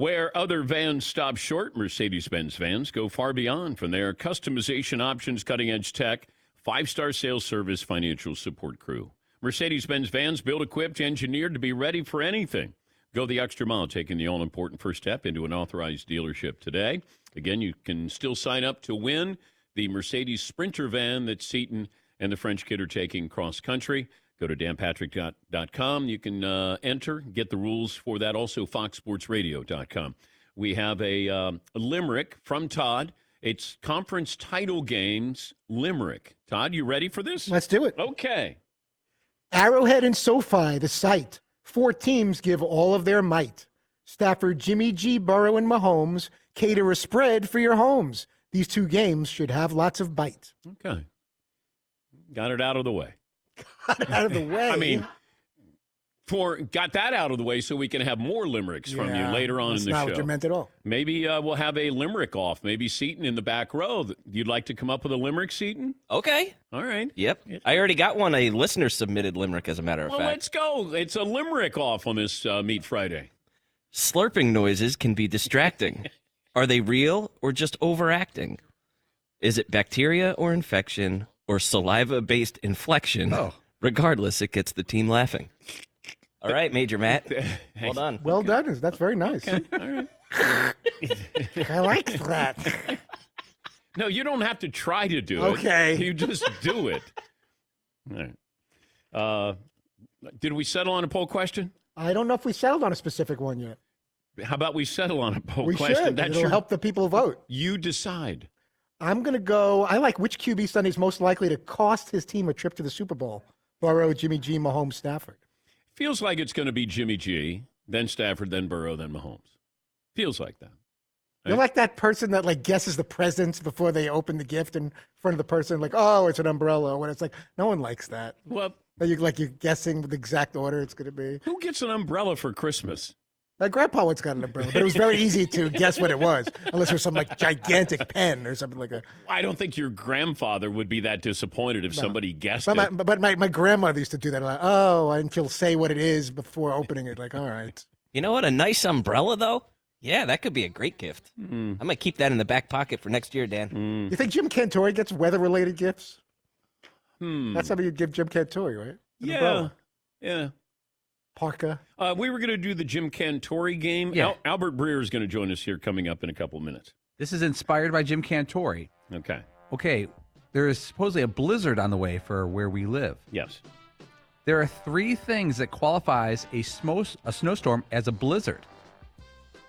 Where other vans stop short, Mercedes Benz vans go far beyond from their customization options, cutting edge tech, five star sales service, financial support crew. Mercedes Benz vans built, equipped, engineered to be ready for anything. Go the extra mile, taking the all important first step into an authorized dealership today. Again, you can still sign up to win the Mercedes Sprinter van that Seton and the French kid are taking cross country. Go to danpatrick.com. You can uh, enter, get the rules for that. Also, foxsportsradio.com. We have a, um, a limerick from Todd. It's conference title games limerick. Todd, you ready for this? Let's do it. Okay. Arrowhead and SoFi, the site. Four teams give all of their might. Stafford, Jimmy G, Burrow, and Mahomes cater a spread for your homes. These two games should have lots of bite. Okay. Got it out of the way. Got it out of the way. I mean, for got that out of the way so we can have more limericks from you later on in the not show. what you meant at all. Maybe uh, we'll have a limerick off. Maybe Seton in the back row. You'd like to come up with a limerick, Seton? Okay. All right. Yep. I already got one. A listener submitted limerick, as a matter of Well, fact. let's go. It's a limerick off on this uh, Meat Friday. Slurping noises can be distracting. Are they real or just overacting? Is it bacteria or infection or saliva based inflection? Oh. Regardless, it gets the team laughing. All right, Major Matt. Well done. Well done. That's very nice. All right. I like that. No, you don't have to try to do it. Okay. You just do it. All right. Uh, did we settle on a poll question? I don't know if we settled on a specific one yet. How about we settle on a poll we question? should. That's It'll your, help the people vote. you decide. I'm going to go. I like which QB Sunday is most likely to cost his team a trip to the Super Bowl. Burrow, Jimmy G, Mahomes, Stafford. Feels like it's going to be Jimmy G, then Stafford, then Burrow, then Mahomes. Feels like that. You're like that person that like guesses the presents before they open the gift in front of the person, like, oh, it's an umbrella. When it's like, no one likes that. Well, you like you're guessing the exact order it's going to be. who gets an umbrella for Christmas? My grandpa once got an umbrella, but it was very easy to guess what it was, unless it was some like gigantic pen or something like a. I don't think your grandfather would be that disappointed if somebody guessed But it. my, but my, my grandmother used to do that. Like, oh, and she'll say what it is before opening it. Like, all right. You know what? A nice umbrella, though? Yeah, that could be a great gift. Hmm. I might keep that in the back pocket for next year, Dan. You think Jim Cantore gets weather related gifts? Hmm. That's something you'd give Jim Cantore, right? An Yeah. umbrella. Yeah. Parka. Uh, we were going to do the Jim Cantore game. Yeah. Al- Albert Breer is going to join us here coming up in a couple minutes. This is inspired by Jim Cantore. Okay. Okay, there is supposedly a blizzard on the way for where we live. Yes. There are three things that qualifies a, smo- a snowstorm as a blizzard.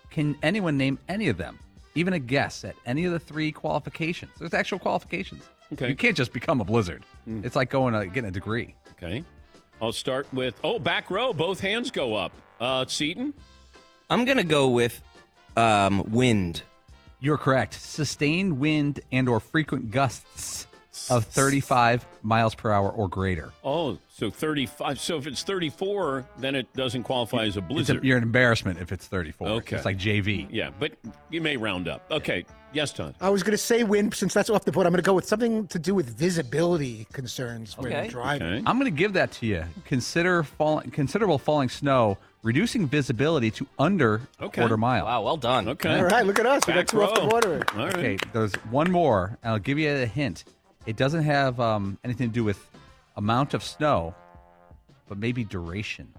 Can anyone name any of them? Even a guess at any of the three qualifications? There's actual qualifications. Okay. You can't just become a blizzard. Mm. It's like going to getting a degree. Okay. I'll start with oh back row. Both hands go up. Uh, Seton. I'm going to go with um, wind. You're correct. Sustained wind and or frequent gusts of 35 miles per hour or greater. Oh, so thirty-five. So if it's thirty-four, then it doesn't qualify as a It's a, blizzard. you're an embarrassment if it's 34. Okay. It's like JV. yeah, but you may round up. Okay. Yes, Todd. I was going to say wind, since that's off the board. I'm going to go with something to do with visibility concerns when Okay. driving. Okay. I'm going to give that to you. Consider fall, considerable falling snow, reducing visibility to under a Okay. quarter mile. Wow, well done. Okay. All right, look at us. We got Back two off the row. board. All right. Okay, there's one more. I'll give you a hint. It doesn't have um, anything to do with amount of snow, but maybe duration.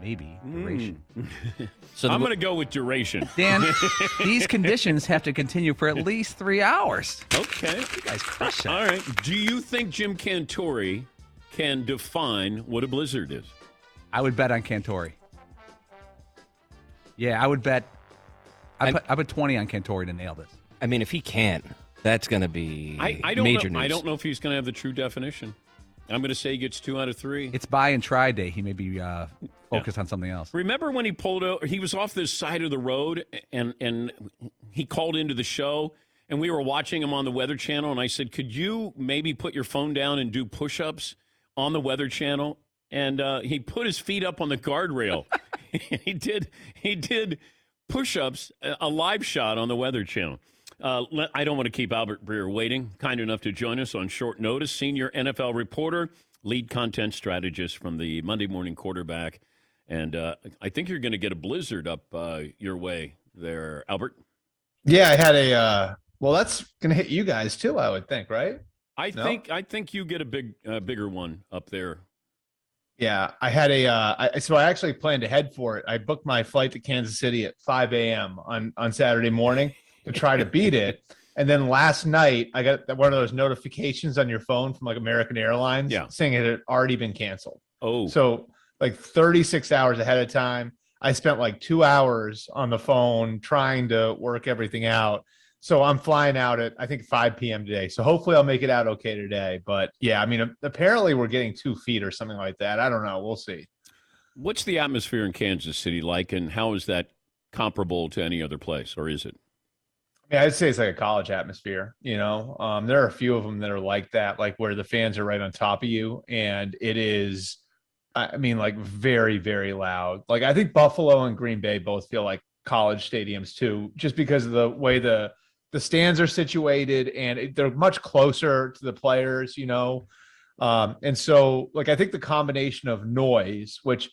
Maybe duration. So the, I'm going to go with duration. Dan, these conditions have to continue for at least three hours. Okay. You guys crush All that. right. Do you think Jim Cantore can define what a blizzard is? I would bet on Cantore. Yeah, I would bet. I I'm- put, I put 20 on Cantore to nail this. I mean, if he can, that's going to be I, I don't major know. news. I don't know if he's going to have the true definition. I'm going to say he gets two out of three. It's buy and try day. He may be uh, focused on something else. Remember when he pulled over? He was off this side of the road, and and he called into the show, and we were watching him on the Weather Channel. And I said, "Could you maybe put your phone down and do push-ups on the Weather Channel?" And uh, he put his feet up on the guardrail. he did. He did push-ups, a- a live shot on the Weather Channel. Uh, let- I don't want to keep Albert Breer waiting. Kind enough to join us on short notice. Senior NFL reporter, lead content strategist from the Monday Morning Quarterback. And uh, I think you're going to get a blizzard up uh, your way there, Albert? Yeah, I had a. Uh, well, that's gonna hit you guys too, I would think, right? I No? think I think you get a big uh, bigger one up there. Yeah, I had a. Uh, I, so I actually planned to head for it. I booked my flight to Kansas City at 5 a.m. on on Saturday morning to try to beat it. And then last night, I got one of those notifications on your phone from like American Airlines Yeah. saying it had already been canceled. Oh, So like 36 hours ahead of time, I spent like two hours on the phone trying to work everything out. So I'm flying out at I think 5 p.m. today. So hopefully I'll make it out okay today. But yeah, I mean apparently we're getting two feet or something like that. I don't know. We'll see. what's the atmosphere in Kansas City like, and how is that comparable to any other place, or is it? Yeah, I'd say it's like a college atmosphere. You know, um, there are a few of them that are like that, like where the fans are right on top of you, and it is, I mean, like very, very loud. Like I think Buffalo and Green Bay both feel like college stadiums too, just because of the way the the stands are situated and it, they're much closer to the players. You know, um, and so like I think the combination of noise, which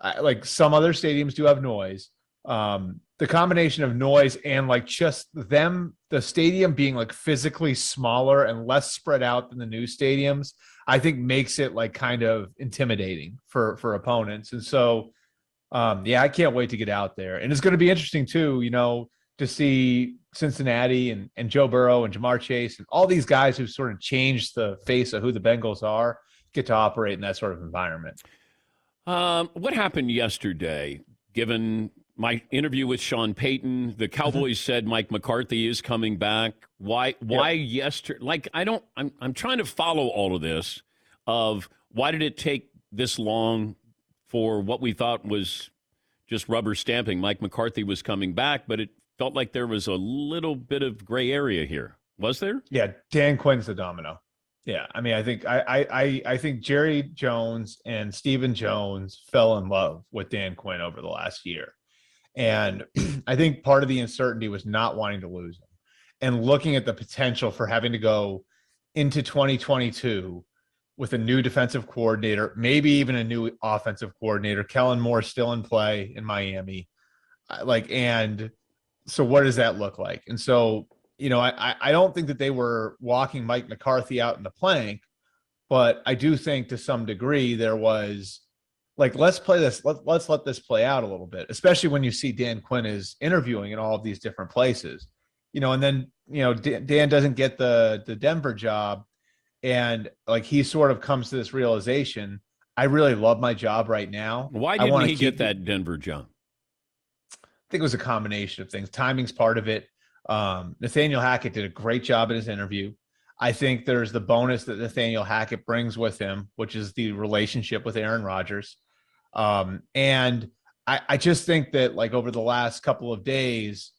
I, like some other stadiums do have noise, um the combination of noise and like just them the stadium being like physically smaller and less spread out than the new stadiums i think makes it like kind of intimidating for for opponents and so um yeah i can't wait to get out there and it's going to be interesting too you know to see cincinnati and and joe burrow and ja'marr chase and all these guys who've sort of changed the face of who the bengals are get to operate in that sort of environment Um, what happened yesterday? Given my interview with Sean Payton, the Cowboys mm-hmm. said Mike McCarthy is coming back. Why? Why yesterday? Like I don't. I'm. I'm trying to follow all of this. Of why did it take this long for what we thought was just rubber stamping? Mike McCarthy was coming back, but it felt like there was a little bit of gray area here. Was there? Yeah, Dan Quinn's the domino. Yeah, I mean, I think I I I, I think Jerry Jones and Stephen Jones fell in love with Dan Quinn over the last year, and I think part of the uncertainty was not wanting to lose him, and looking at the potential for having to go into 2022 with a new defensive coordinator, maybe even a new offensive coordinator. Kellen Moore still in play in Miami, like, and so what does that look like? And so you know, I, I- I don't think that they were walking Mike McCarthy out in the plank, but I do think to some degree there was like, let's play this, let, let's let this play out a little bit, especially when you see Dan Quinn is interviewing in all of these different places, you know, and then, you know, Dan, Dan doesn't get the, the Denver job. And like, he sort of comes to this realization. I really love my job right now. Why didn't he get that Denver job? I think it was a combination of things. Timing's part of it. Um, Nathaniel Hackett did a great job in his interview. I think there's the bonus that Nathaniel Hackett brings with him, which is the relationship with Aaron Rodgers. Um, and I, I just think that like over the last couple of days,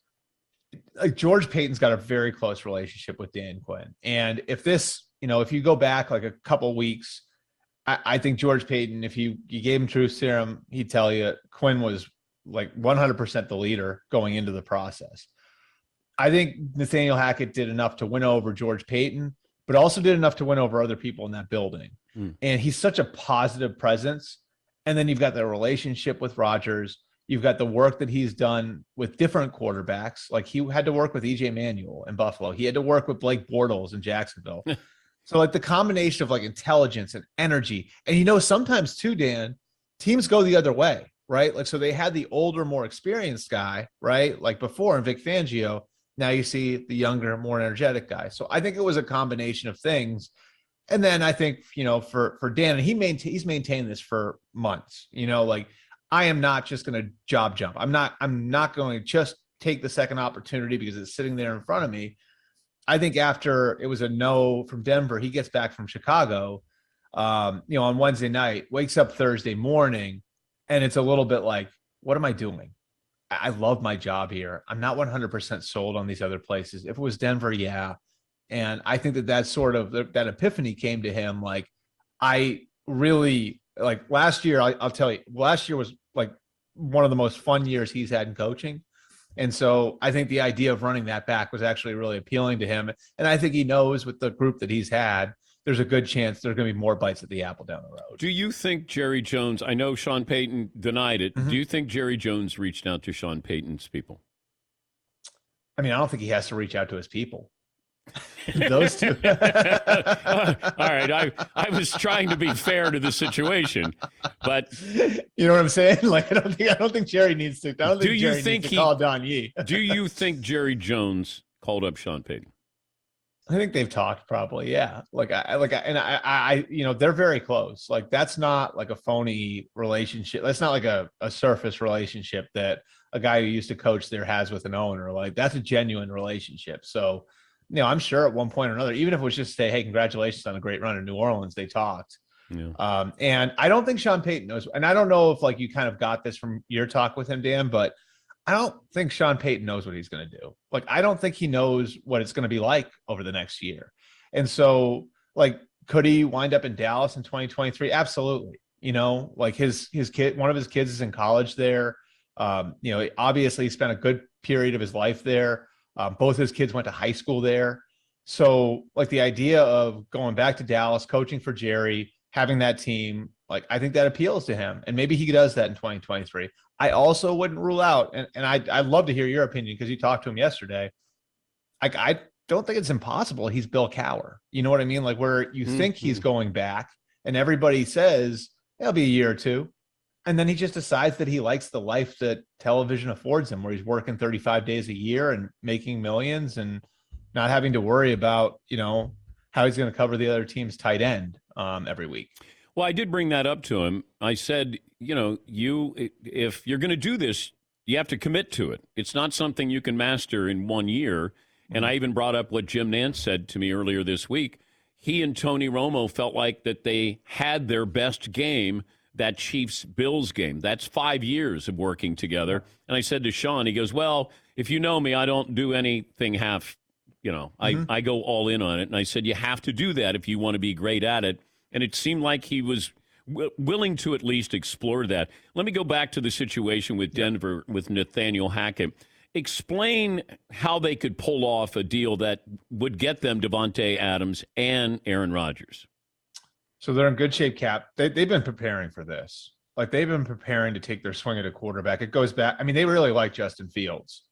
like George Paton's got a very close relationship with Dan Quinn. And if this, you know, if you go back like a couple weeks, I, I think George Paton, if you you gave him truth serum, he'd tell you Quinn was like 100% the leader going into the process. I think Nathaniel Hackett did enough to win over George Paton, but also did enough to win over other people in that building. Hmm. And he's such a positive presence. And then you've got the relationship with Rodgers. You've got the work that he's done with different quarterbacks. Like he had to work with EJ Manuel in Buffalo. He had to work with Blake Bortles in Jacksonville. so like the combination of like intelligence and energy. And you know, sometimes too, Dan, teams go the other way, right? Like so they had the older, more experienced guy, right? Like before in Vic Fangio. Now you see the younger, more energetic guy. So I think it was a combination of things. And then I think, you know, for for Dan, and he maintain he's maintained this for months, you know, like I am not just going to job jump. I'm not I'm not going to just take the second opportunity because it's sitting there in front of me. I think after it was a no from Denver, he gets back from Chicago, um, you know, on Wednesday night, wakes up Thursday morning, and it's a little bit like, what am I doing? I I love my job here. I'm not 100% sold on these other places. If it was Denver, yeah. And I think that that sort of that epiphany came to him. Like, I really like last year. I, I'll tell you, last year was like one of the most fun years he's had in coaching. And so I think the idea of running that back was actually really appealing to him. And I think he knows with the group that he's had, there's a good chance there's going to be more bites at the apple down the road. Do you think Jerry Jones? I know Sean Payton denied it. Mhm. Do you think Jerry Jones reached out to Sean Payton's people? I mean, I don't think he has to reach out to his people. Those two. All right, I I was trying to be fair to the situation, but you know what I'm saying? Like, I don't think I don't think Jerry needs to. I don't Do think you Jerry think needs he- to call Don Yee. do you think Jerry Jones called up Sean Payton? I think they've talked probably, yeah. Like I like I, and I, I, I, you know, they're very close. Like that's not like a phony relationship. That's not like a, a surface relationship that a guy who used to coach there has with an owner. Like that's a genuine relationship. So, you know, I'm sure at one point or another, even if it was just to say, hey, congratulations on a great run in New Orleans, they talked. Yeah. Um, and I don't think Sean Payton knows. And I don't know if like you kind of got this from your talk with him, Dan, but I don't think Sean Payton knows what he's going to do. Like, I don't think he knows what it's going to be like over the next year. And so, like, could he wind up in Dallas in 2023? Absolutely. You know, like his his kid, one of his kids is in college there. Um, you know, obviously he spent a good period of his life there. Um, both his kids went to high school there. So, like the idea of going back to Dallas, coaching for Jerry, having that team, like I think that appeals to him, and maybe he does that in 2023. I also wouldn't rule out, and, and I I'd love to hear your opinion because you talked to him yesterday. Like I don't think it's impossible. He's Bill Cowher. You know what I mean? Like where you think he's going back, and everybody says it'll be a year or two, and then he just decides that he likes the life that television affords him, where he's working 35 days a year and making millions and not having to worry about you know how he's going to cover the other team's tight end um, every week. Well, I did bring that up to him. I said, you know, you if you're going to do this, you have to commit to it. It's not something you can master in one year. And I even brought up what Jim Nantz said to me earlier this week. He and Tony Romo felt like that they had their best game that Chiefs Bills game. That's five years of working together. And I said to Sean, he goes, Well, if you know me, I don't do anything half, you know, I, mm-hmm. I go all in on it. And I said, You have to do that if you want to be great at it. And it seemed like he was w- willing to at least explore that. Let me go back to the situation with Denver with Nathaniel Hackett. Explain how they could pull off a deal that would get them Davante Adams and Aaron Rodgers. So they're in good shape, Cap. They, they've been preparing for this. Like they've been preparing to take their swing at a quarterback. It goes back. I mean, they really like Justin Fields,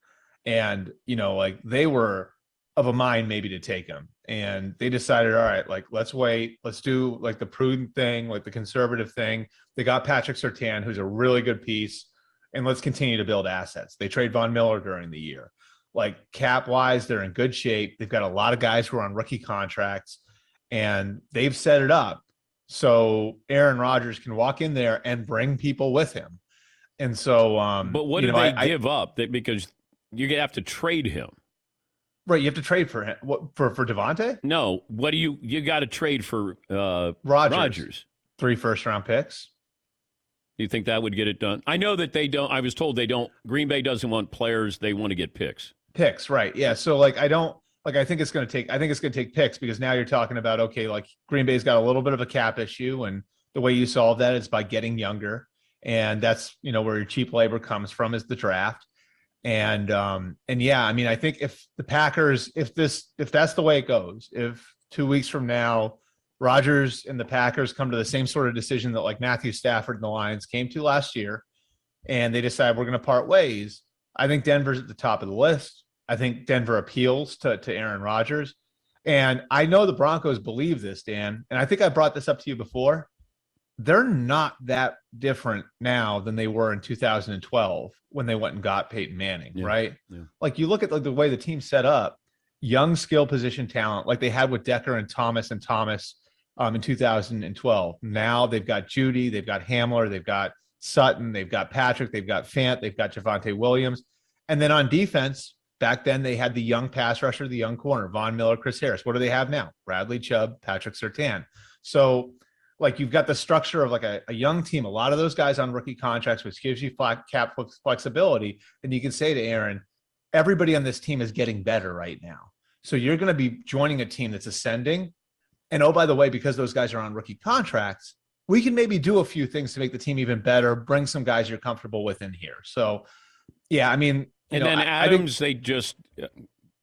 and you know, like they were of a mind maybe to take him, and they decided, all right, like let's wait, let's do like the prudent thing, like the conservative thing. They got Patrick Surtain, who's a really good piece, and let's continue to build assets. They trade Von Miller during the year. Like cap wise, they're in good shape. They've got a lot of guys who are on rookie contracts, and they've set it up so Aaron Rodgers can walk in there and bring people with him. And so, um, But what do know, they I- I- give up? That because you're gonna have to trade him. right, you have to trade for him. What for for Davante? No, what do you you got to trade for uh, Rodgers. Rodgers? Three first round picks. Do you think that would get it done? I know that they don't. I was told they don't. Green Bay doesn't want players; they want to get picks. Picks, right. Yeah. So like I don't like I think it's gonna take I think it's gonna take picks because now you're talking about okay, like Green Bay's got a little bit of a cap issue, and the way you solve that is by getting younger. And that's you know where your cheap labor comes from is the draft. And um and yeah, I mean I think if the Packers, if this if that's the way it goes, if two weeks from now Rodgers and the Packers come to the same sort of decision that like Matthew Stafford and the Lions came to last year, and they decide we're going to part ways. I think Denver's at the top of the list. I think Denver appeals to, to Aaron Rodgers. And I know the Broncos believe this, Dan. And I think I brought this up to you before. They're not that different now than they were in 2012 when they went and got Peyton Manning, Yeah, right? yeah. Like you look at like the way the team set up, young skill position talent, like they had with Decker and Thomas and Thomas um, in 2012. Now they've got Jeudy, they've got Hamler, they've got Sutton, they've got Patrick, they've got Fant, they've got Javonte Williams. And then on defense, back then they had the young pass rusher, the young corner, Von Miller, Chris Harris. What do they have now? Bradley Chubb, Patrick Surtain. So, like, you've got the structure of like a, a young team, a lot of those guys on rookie contracts, which gives you cap flexibility. And you can say to Aaron, everybody on this team is getting better right now. So you're going to be joining a team that's ascending. And oh, by the way, because those guys are on rookie contracts, we can maybe do a few things to make the team even better, bring some guys you're comfortable with in here. So, yeah, I mean, And know, then I, I Adams, they just uh,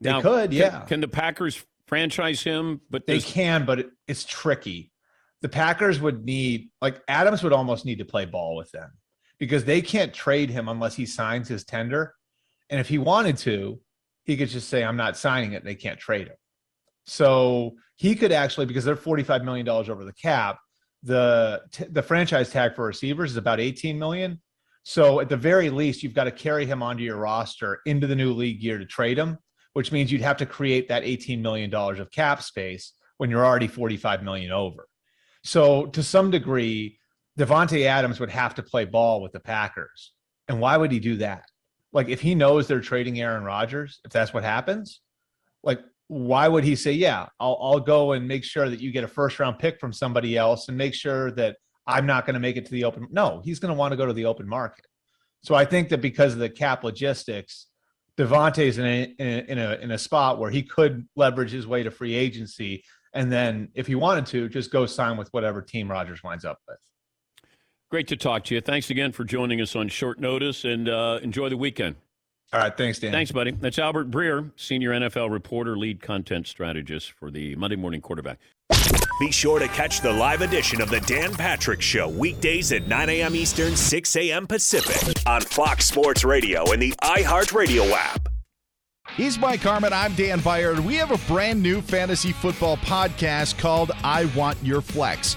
they now, could, can- yeah, Can, the Packers franchise him? But they does- can, but it, it's tricky. The Packers would need, like, Adams would almost need to play ball with them because they can't trade him unless he signs his tender. And if he wanted to, he could just say, I'm not signing it, they can't trade him. So he could actually, because they're $45 million over the cap, the the franchise tag for receivers is about 18 million. So at the very least, you've got to carry him onto your roster into the new league year to trade him, which means you'd have to create that 18 million dollars of cap space when you're already 45 million over. So to some degree, Davante Adams would have to play ball with the Packers. And why would he do that? Like if he knows they're trading Aaron Rodgers, if that's what happens, like why would he say, "Yeah, I'll I'll go and make sure that you get a first round pick from somebody else and make sure that I'm not going to make it to the open." No, he's going to want to go to the open market. So I think that because of the cap logistics, in a, in a in a in a spot where he could leverage his way to free agency, and then if he wanted to, just go sign with whatever team Rodgers winds up with. Great to talk to you. Thanks again for joining us on short notice, and uh, enjoy the weekend. All right. Thanks, Dan. Thanks, buddy. That's Albert Breer, senior NFL reporter, lead content strategist for the Monday Morning Quarterback. Be sure to catch the live edition of the Dan Patrick Show weekdays at 9 a.m. Eastern, 6 a.m. Pacific on Fox Sports Radio and the iHeartRadio app. He's Mike Harmon. I'm Dan Beyer, and we have a brand new fantasy football podcast called I Want Your Flex.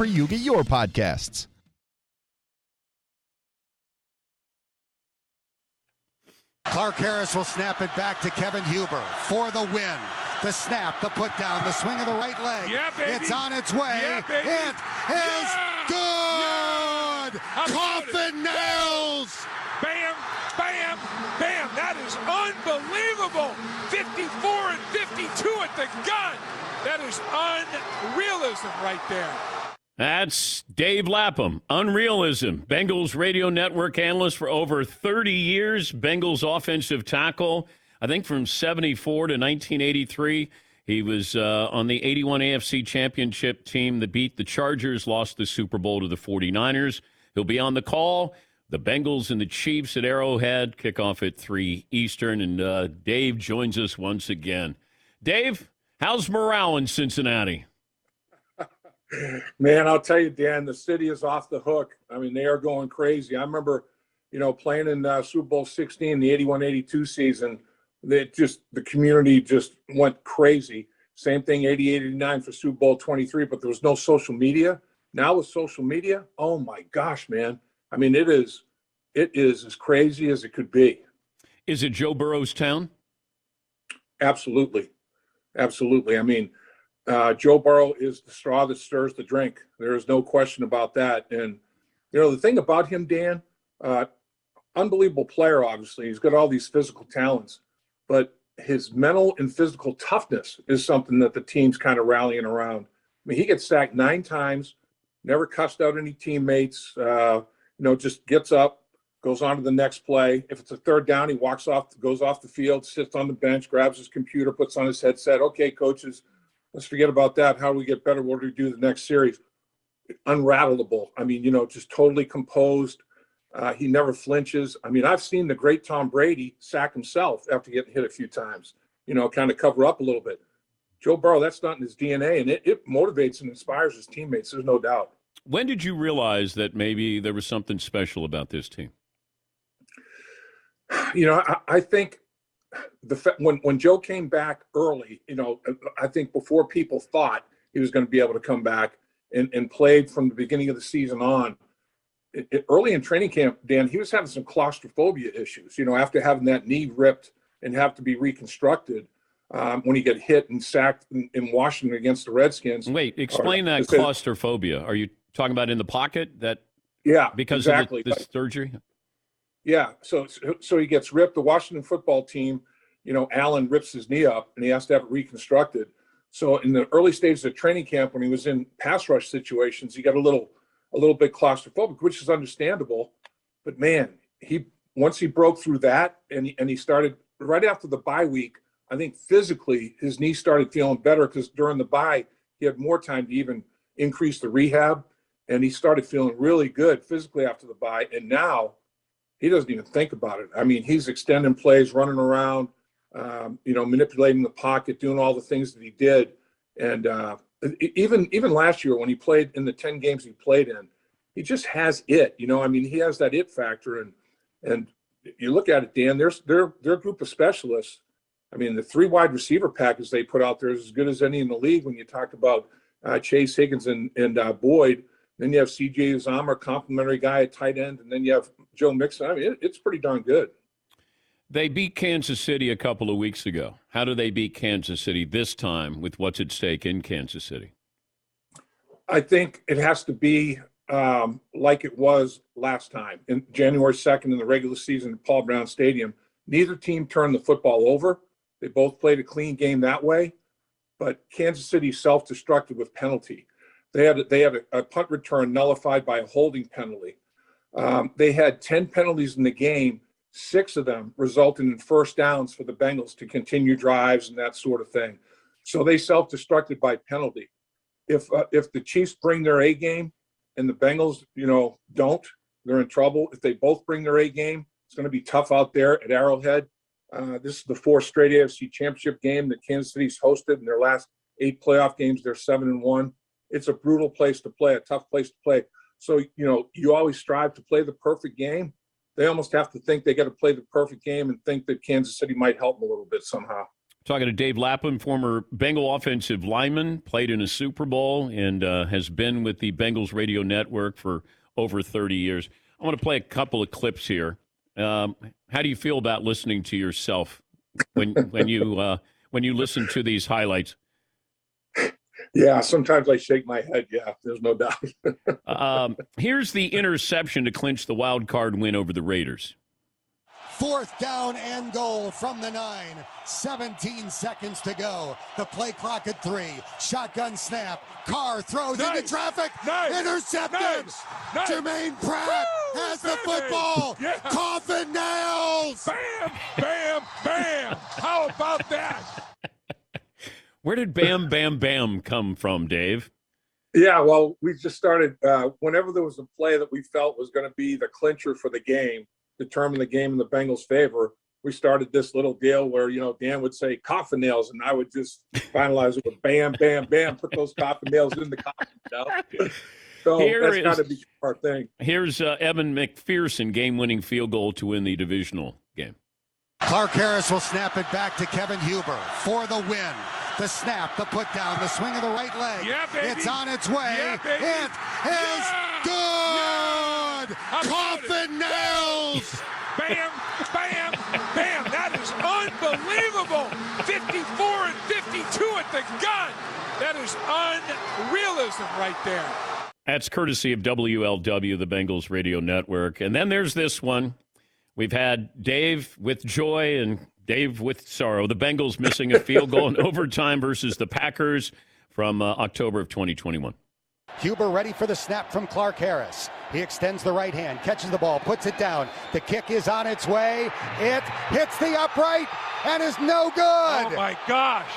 you get your podcasts. Clark Harris will snap it back to Kevin Huber for the win. The snap, the put down, the swing of the right leg. Yeah, baby. It's on its way. Yeah, baby. It is Yeah. good. How about Coffin nails. Bam, bam, bam. That is unbelievable. 54 and 52 at the gun. That is unrealism right there. That's Dave Lapham, Unrealism, Bengals radio network analyst for over 30 years, Bengals offensive tackle, I think from 74 to 1983. He was uh, on the 81 AFC championship team that beat the Chargers, lost the Super Bowl to the 49ers. He'll be on the call. The Bengals and the Chiefs at Arrowhead kick off at 3 Eastern, and uh, Dave joins us once again. Dave, how's morale in Cincinnati? Man, I'll tell you, Dan, the city is off the hook. I mean, they are going crazy. I remember, you know, playing in uh, Super Bowl 16, the 81 82 season. That just, the community just went crazy. Same thing, 80 89 for Super Bowl 23, but there was no social media. Now with social media, oh my gosh, man. I mean, it is, it is as crazy as it could be. Is it Joe Burrow's town? Absolutely. Absolutely. I mean, uh, Joe Burrow is the straw that stirs the drink. There is no question about that. And, you know, the thing about him, Dan, uh, unbelievable player, obviously. He's got all these physical talents, but his mental and physical toughness is something that the team's kind of rallying around. I mean, he gets sacked nine times, never cussed out any teammates, uh, you know, just gets up, goes on to the next play. If it's a third down, he walks off, goes off the field, sits on the bench, grabs his computer, puts on his headset. Okay, coaches, let's forget about that. How do we get better? What do we do the next series? Unrattleable. I mean, you know, just totally composed. Uh, he never flinches. I mean, I've seen the great Tom Brady sack himself after getting hit a few times, you know, kind of cover up a little bit. Joe Burrow, that's not in his DNA, and it, it motivates and inspires his teammates. There's no doubt. When did you realize that maybe there was something special about this team? You know, I, I think the when when Joe came back early, you know, I think before people thought he was going to be able to come back and, and played from the beginning of the season on. It, it- early in training camp, Dan, he was having some claustrophobia issues. You know, after having that knee ripped and have to be reconstructed um, when he got hit and sacked in, in Washington against the Redskins. Wait, explain that claustrophobia. Are you talking about in the pocket that Yeah, because exactly. of the, the surgery? Yeah, so so he gets ripped. The Washington football team, you know, Allen rips his knee up, and he has to have it reconstructed. So in the early stages of training camp, when he was in pass rush situations, he got a little a little bit claustrophobic, which is understandable. But man, he once he broke through that and he, and he started right after the bye week, I think physically his knee started feeling better because during the bye he had more time to even increase the rehab, and he started feeling really good physically after the bye. And now he doesn't even think about it. I mean, he's extending plays, running around, um, you know, manipulating the pocket, doing all the things that he did. And uh, even even last year when he played in the ten games he played in, he just has it. You know, I mean, he has that it factor. And and you look at it, Dan. There's their their group of specialists. I mean, the three wide receiver package they put out there is as good as any in the league. When you talk about uh, Chase Higgins and and uh, Boyd, then you have C.J. Uzomah, complimentary guy at tight end, and then you have Joe Mixon. I mean, it, it's pretty darn good. They beat Kansas City a couple of weeks ago. How do they beat Kansas City this time with what's at stake in Kansas City? I think it has to be um, like it was last time in January 2nd in the regular season at Paul Brown Stadium. Neither team turned the football over. They both played a clean game that way, but Kansas City self-destructed with penalty. They had they had a, a punt return nullified by a holding penalty. Um, they had 10 penalties in the game, six of them resulting in first downs for the Bengals to continue drives and that sort of thing. So they self-destructed by penalty. If uh, if the Chiefs bring their A game and the Bengals, you know, don't, they're in trouble. If they both bring their A game, it's going to be tough out there at Arrowhead. Uh, this is the fourth straight AFC Championship game that Kansas City's hosted in their last eight playoff games. They're seven and one. It's a brutal place to play, a tough place to play. So you know, you always strive to play the perfect game. They almost have to think they got to play the perfect game and think that Kansas City might help them a little bit somehow. Talking to Dave Lapham, former Bengal offensive lineman, played in a Super Bowl and uh, has been with the Bengals radio network for over 30 years. I want to play a couple of clips here. Um, how do you feel about listening to yourself when when you uh, when you listen to these highlights? Yeah, sometimes I shake my head. Yeah, there's no doubt. um, here's the interception to clinch the wild card win over the Raiders. Fourth down and goal from the nine. 17 seconds to go. The play clock at three. Shotgun snap. Carr throws nice. into traffic. Nice. Intercepted. Nice. Nice. Jermaine Pratt Woo, has baby. the football. Yeah. Coffin nails. Bam, bam, bam. How about that? Where did Bam Bam Bam come from, Dave? Yeah, well, we just started. Uh, whenever there was a play that we felt was going to be the clincher for the game, determine the game in the Bengals' favor, we started this little deal where you know Dan would say coffin nails, and I would just finalize it with bam, bam, bam, put those coffin nails in the coffin. You know? So Here that's is- got to be our thing. Here's uh, Evan McPherson game-winning field goal to win the divisional game. Clark Harris will snap it back to Kevin Huber for the win. The snap, the put down, the swing of the right leg. Yeah, baby. It's on its way. Yeah, baby. It is Yeah. good. How about Coffin nails. Bam, bam, bam. That is unbelievable. 54 and 52 at the gun. That is unrealism right there. That's courtesy of WLW, the Bengals radio network. And then there's this one. We've had Dave with joy and Dave with sorrow. The Bengals missing a field goal in overtime versus the Packers from uh, October of 2021. Huber ready for the snap from Clark Harris. He extends the right hand, catches the ball, puts it down. The kick is on its way. It hits the upright and is no good. Oh my gosh.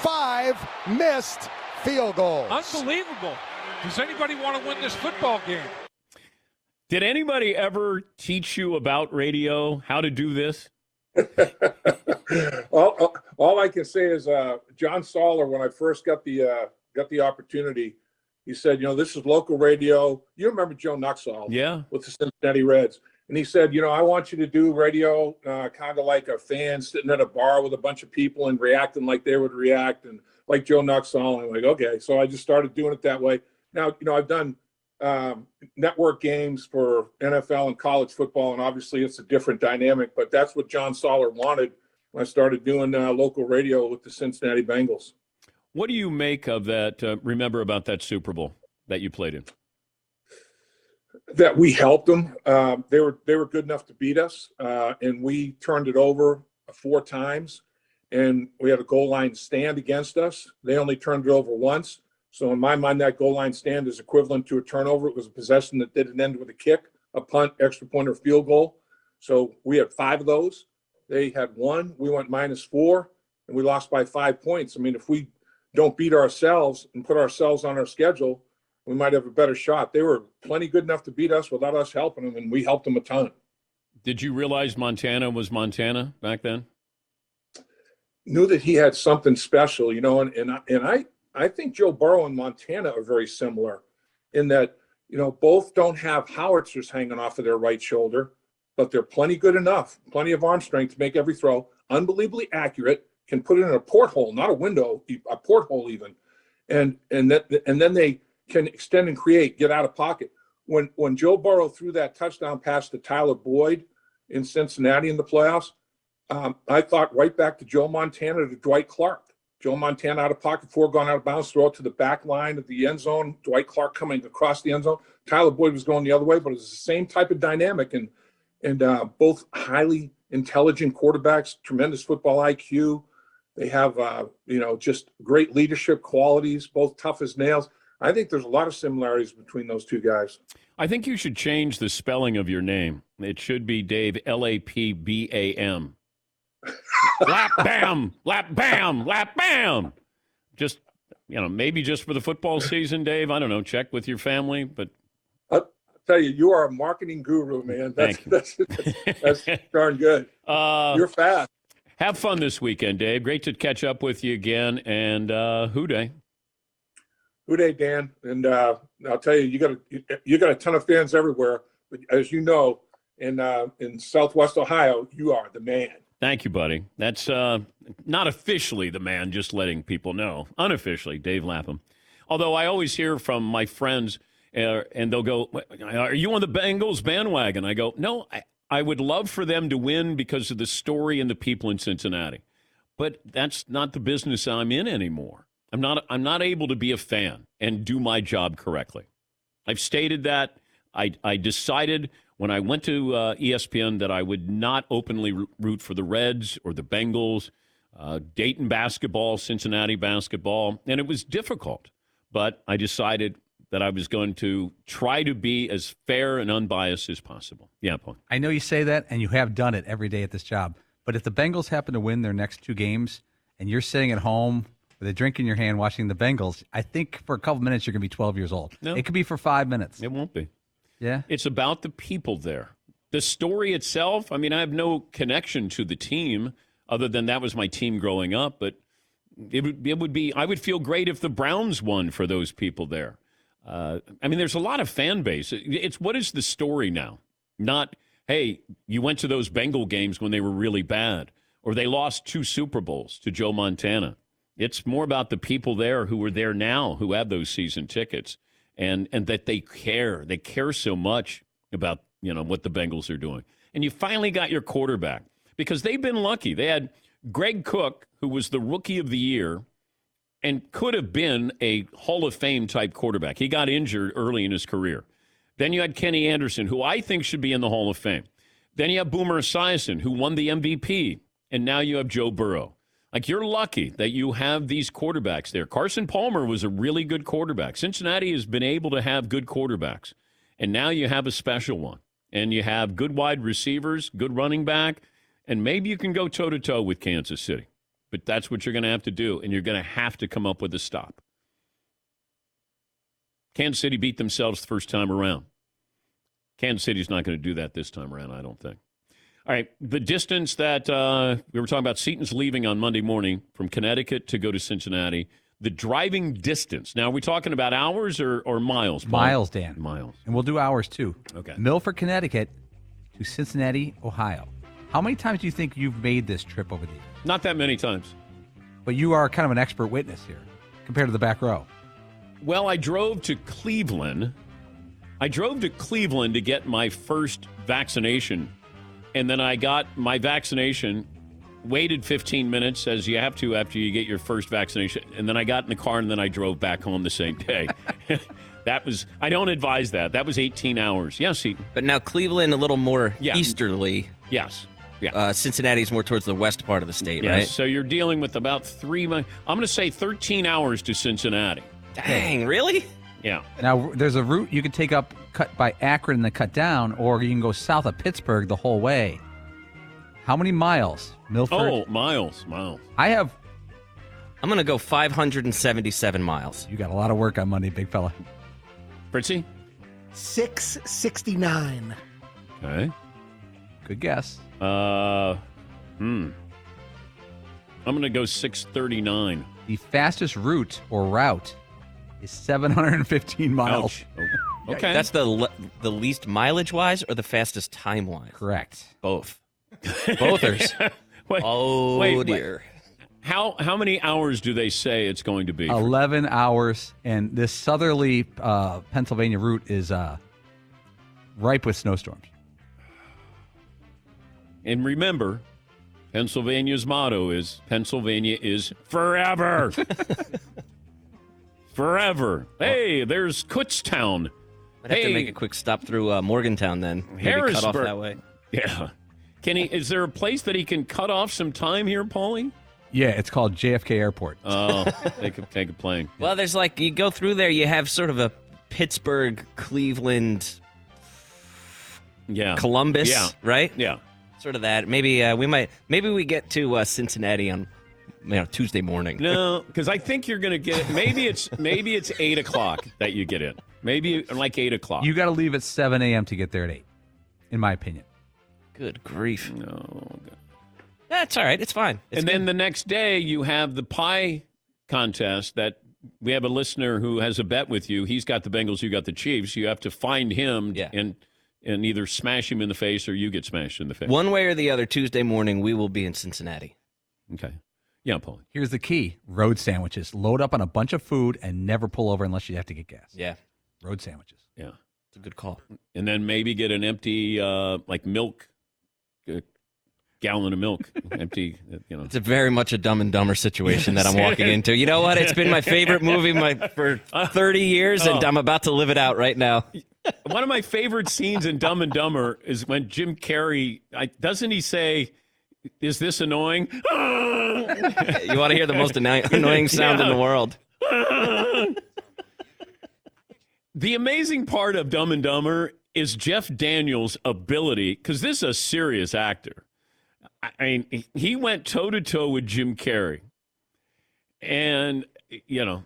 Five missed field goals. Unbelievable. Does anybody want to win this football game? Did anybody ever teach you about radio, how to do this? all, all- I can say is uh, John Soller, when I first got the uh, got the opportunity, he said, you know, this is local radio. You remember Joe Nuxhall Yeah. with the Cincinnati Reds. And he said, you know, I want you to do radio uh, kind of like a fan sitting at a bar with a bunch of people and reacting like they would react and like Joe Nuxhall. And I'm like, okay. So I just started doing it that way. Now, you know, I've done um, network games for NFL and college football, and obviously it's a different dynamic, but that's what John Soller wanted when I started doing uh, local radio with the Cincinnati Bengals. What do you make of that? Uh, remember about that Super Bowl that you played in? that we helped them. Um, they were they were good enough to beat us, uh, and we turned it over four times, and we had a goal line stand against us. They only turned it over once. So in my mind, that goal line stand is equivalent to a turnover. It was a possession that didn't end with a kick, a punt, extra point, or field goal. So we had five of those. They had one, we went minus four, and we lost by five points. I mean, if we don't beat ourselves and put ourselves on our schedule, we might have a better shot. They were plenty good enough to beat us without us helping them, and we helped them a ton. Did you realize Montana was Montana back then? Knew that he had something special, you know, and and I, and I I think Joe Burrow and Montana are very similar in that you know both don't have howitzers hanging off of their right shoulder, but they're plenty good enough, plenty of arm strength to make every throw, unbelievably accurate, can put it in a porthole, not a window, a porthole even, and and that and then they can extend and create, get out of pocket. When when Joe Burrow threw that touchdown pass to Tyler Boyd in Cincinnati in the playoffs, um, I thought right back to Joe Montana to Dwight Clark. Joe Montana out of pocket, four gone out of bounds, throw it to the back line of the end zone. Dwight Clark coming across the end zone. Tyler Boyd was going the other way, but it was the same type of dynamic and and uh, both highly intelligent quarterbacks, tremendous football IQ. They have uh, you know just great leadership qualities, both tough as nails. I think there's a lot of similarities between those two guys. I think you should change the spelling of your name. It should be Dave L A P B A M. lap bam, lap bam, lap bam. Just you know, maybe just for the football season, Dave. I don't know. Check with your family, but I'll tell you, you are a marketing guru, man. That's Thank you. that's, that's, that's darn good. uh, You're fast. have fun this weekend, Dave. Great to catch up with you again. And uh, who day? Good day, Dan. And uh, I'll tell you, you got a you, you got a ton of fans everywhere. But as you know, in uh, in Southwest Ohio, you are the man. Thank you, buddy. That's uh, not officially the man, just letting people know. Unofficially, Dave Lapham. Although I always hear from my friends, uh, and they'll go, Are you on the Bengals bandwagon? I go, No, I, I would love for them to win because of the story and the people in Cincinnati. But that's not the business I'm in anymore. I'm not, I'm not able to be a fan and do my job correctly. I've stated that. I, I decided when I went to uh, ESPN that I would not openly root for the Reds or the Bengals, uh, Dayton basketball, Cincinnati basketball, and it was difficult. But I decided that I was going to try to be as fair and unbiased as possible. Yeah, Paul. I know you say that, and you have done it every day at this job. But if the Bengals happen to win their next two games, and you're sitting at home with a drink in your hand watching the Bengals, I think for a couple minutes you're going to be 12 years old. No. It could be for five minutes. It won't be. Yeah. It's about the people there. The story itself, I mean, I have no connection to the team other than that was my team growing up, but it would, it would be, I would feel great if the Browns won for those people there. Uh, I mean, there's a lot of fan base. It's what is the story now? Not, hey, you went to those Bengal games when they were really bad, or they lost two Super Bowls to Joe Montana. It's more about the people there who are there now who have those season tickets and and that they care. They care so much about, you know, what the Bengals are doing. And you finally got your quarterback because they've been lucky. They had Greg Cook, who was the rookie of the year and could have been a Hall of Fame type quarterback. He got injured early in his career. Then you had Kenny Anderson, who I think should be in the Hall of Fame. Then you have Boomer Esiason, who won the MVP. And now you have Joe Burrow. Like you're lucky that you have these quarterbacks there. Carson Palmer was a really good quarterback. Cincinnati has been able to have good quarterbacks. And now you have a special one. And you have good wide receivers, good running back, and maybe you can go toe to toe with Kansas City. But that's what you're going to have to do, and you're going to have to come up with a stop. Kansas City beat themselves the first time around. Kansas City's not going to do that this time around, I don't think. All right, the distance that uh, we were talking about, Seton's leaving on Monday morning from Connecticut to go to Cincinnati. The driving distance. Now, are we talking about hours or, or miles? Paul? Miles, Dan. Miles. And we'll do hours too. Okay. Milford, Connecticut to Cincinnati, Ohio. How many times do you think you've made this trip over the years? Not that many times. But you are kind of an expert witness here compared to the back row. Well, I drove to Cleveland. I drove to Cleveland to get my first vaccination. And then I got my vaccination, waited 15 minutes as you have to after you get your first vaccination. And then I got in the car and then I drove back home the same day. that was, I don't advise that. That was 18 hours. Yes. But now Cleveland a little more Yeah. easterly. Yes. Yeah. Uh, Cincinnati's more towards the west part of the state, yes. right? So you're dealing with about three, I'm going to say 13 hours to Cincinnati. Dang, really? Yeah. Now, there's a route you could take up, cut by Akron, and then cut down, or you can go south of Pittsburgh the whole way. How many miles? Milford. Oh, miles, miles. I have. I'm going to go 577 miles. You got a lot of work on Monday, big fella. Fritzy? 669. Okay. Good guess. Uh, hmm. I'm going to go 639. The fastest route or route is 715 miles. Ouch. Okay. That's the le- the least mileage wise or the fastest time wise? Correct. Both. Both are. Wait, oh wait, wait. dear. How how many hours do they say it's going to be? 11 hours, and this southerly uh, Pennsylvania route is uh, ripe with snowstorms. And remember, Pennsylvania's motto is Pennsylvania is forever. forever. Hey, there's Kutztown. I'd have hey, to make a quick stop through uh, Morgantown then. Maybe cut off Harrisburg. that way. Yeah. Can he? Is there a place that he can cut off some time here, Paulie? Yeah, it's called JFK Airport. Oh, take a take a plane. Well, there's like you go through there, you have sort of a Pittsburgh, Cleveland, Yeah. Columbus, Yeah. right? Yeah. Sort of that. Maybe uh, we might. Maybe we get to uh, Cincinnati on you know Tuesday morning. No, because I think you're going to get. it. Maybe it's maybe it's eight o'clock that you get in. Maybe like eight o'clock. You got to leave at 7 a.m. to get there at 8, in my opinion. Good grief. No. That's all right. It's fine. It's and then the next day you have the pie contest that we have a listener who has a bet with you. He's got the Bengals, you got the Chiefs. You have to find him Yeah. and and either smash him in the face or you get smashed in the face. One way or the other, Tuesday morning we will be in Cincinnati. Okay. Yeah, Paul. Here's the key road sandwiches. Load up on a bunch of food and never pull over unless you have to get gas. Yeah, Road sandwiches. Yeah. it's a good call. And then maybe get an empty uh like milk uh, gallon of milk. empty, uh, you know. It's a very much a Dumb and Dumber situation that I'm walking into. You know what? It's been my favorite movie my, for 30 years, and Oh. I'm about to live it out right now. One of my favorite scenes in Dumb and Dumber is when Jim Carrey I, doesn't he say, "Is this annoying?" You want to hear the most anno- annoying sound in the world? The amazing part of Dumb and Dumber is Jeff Daniels' ability, because this is a serious actor. I I mean, he went toe to toe with Jim Carrey. And, you know,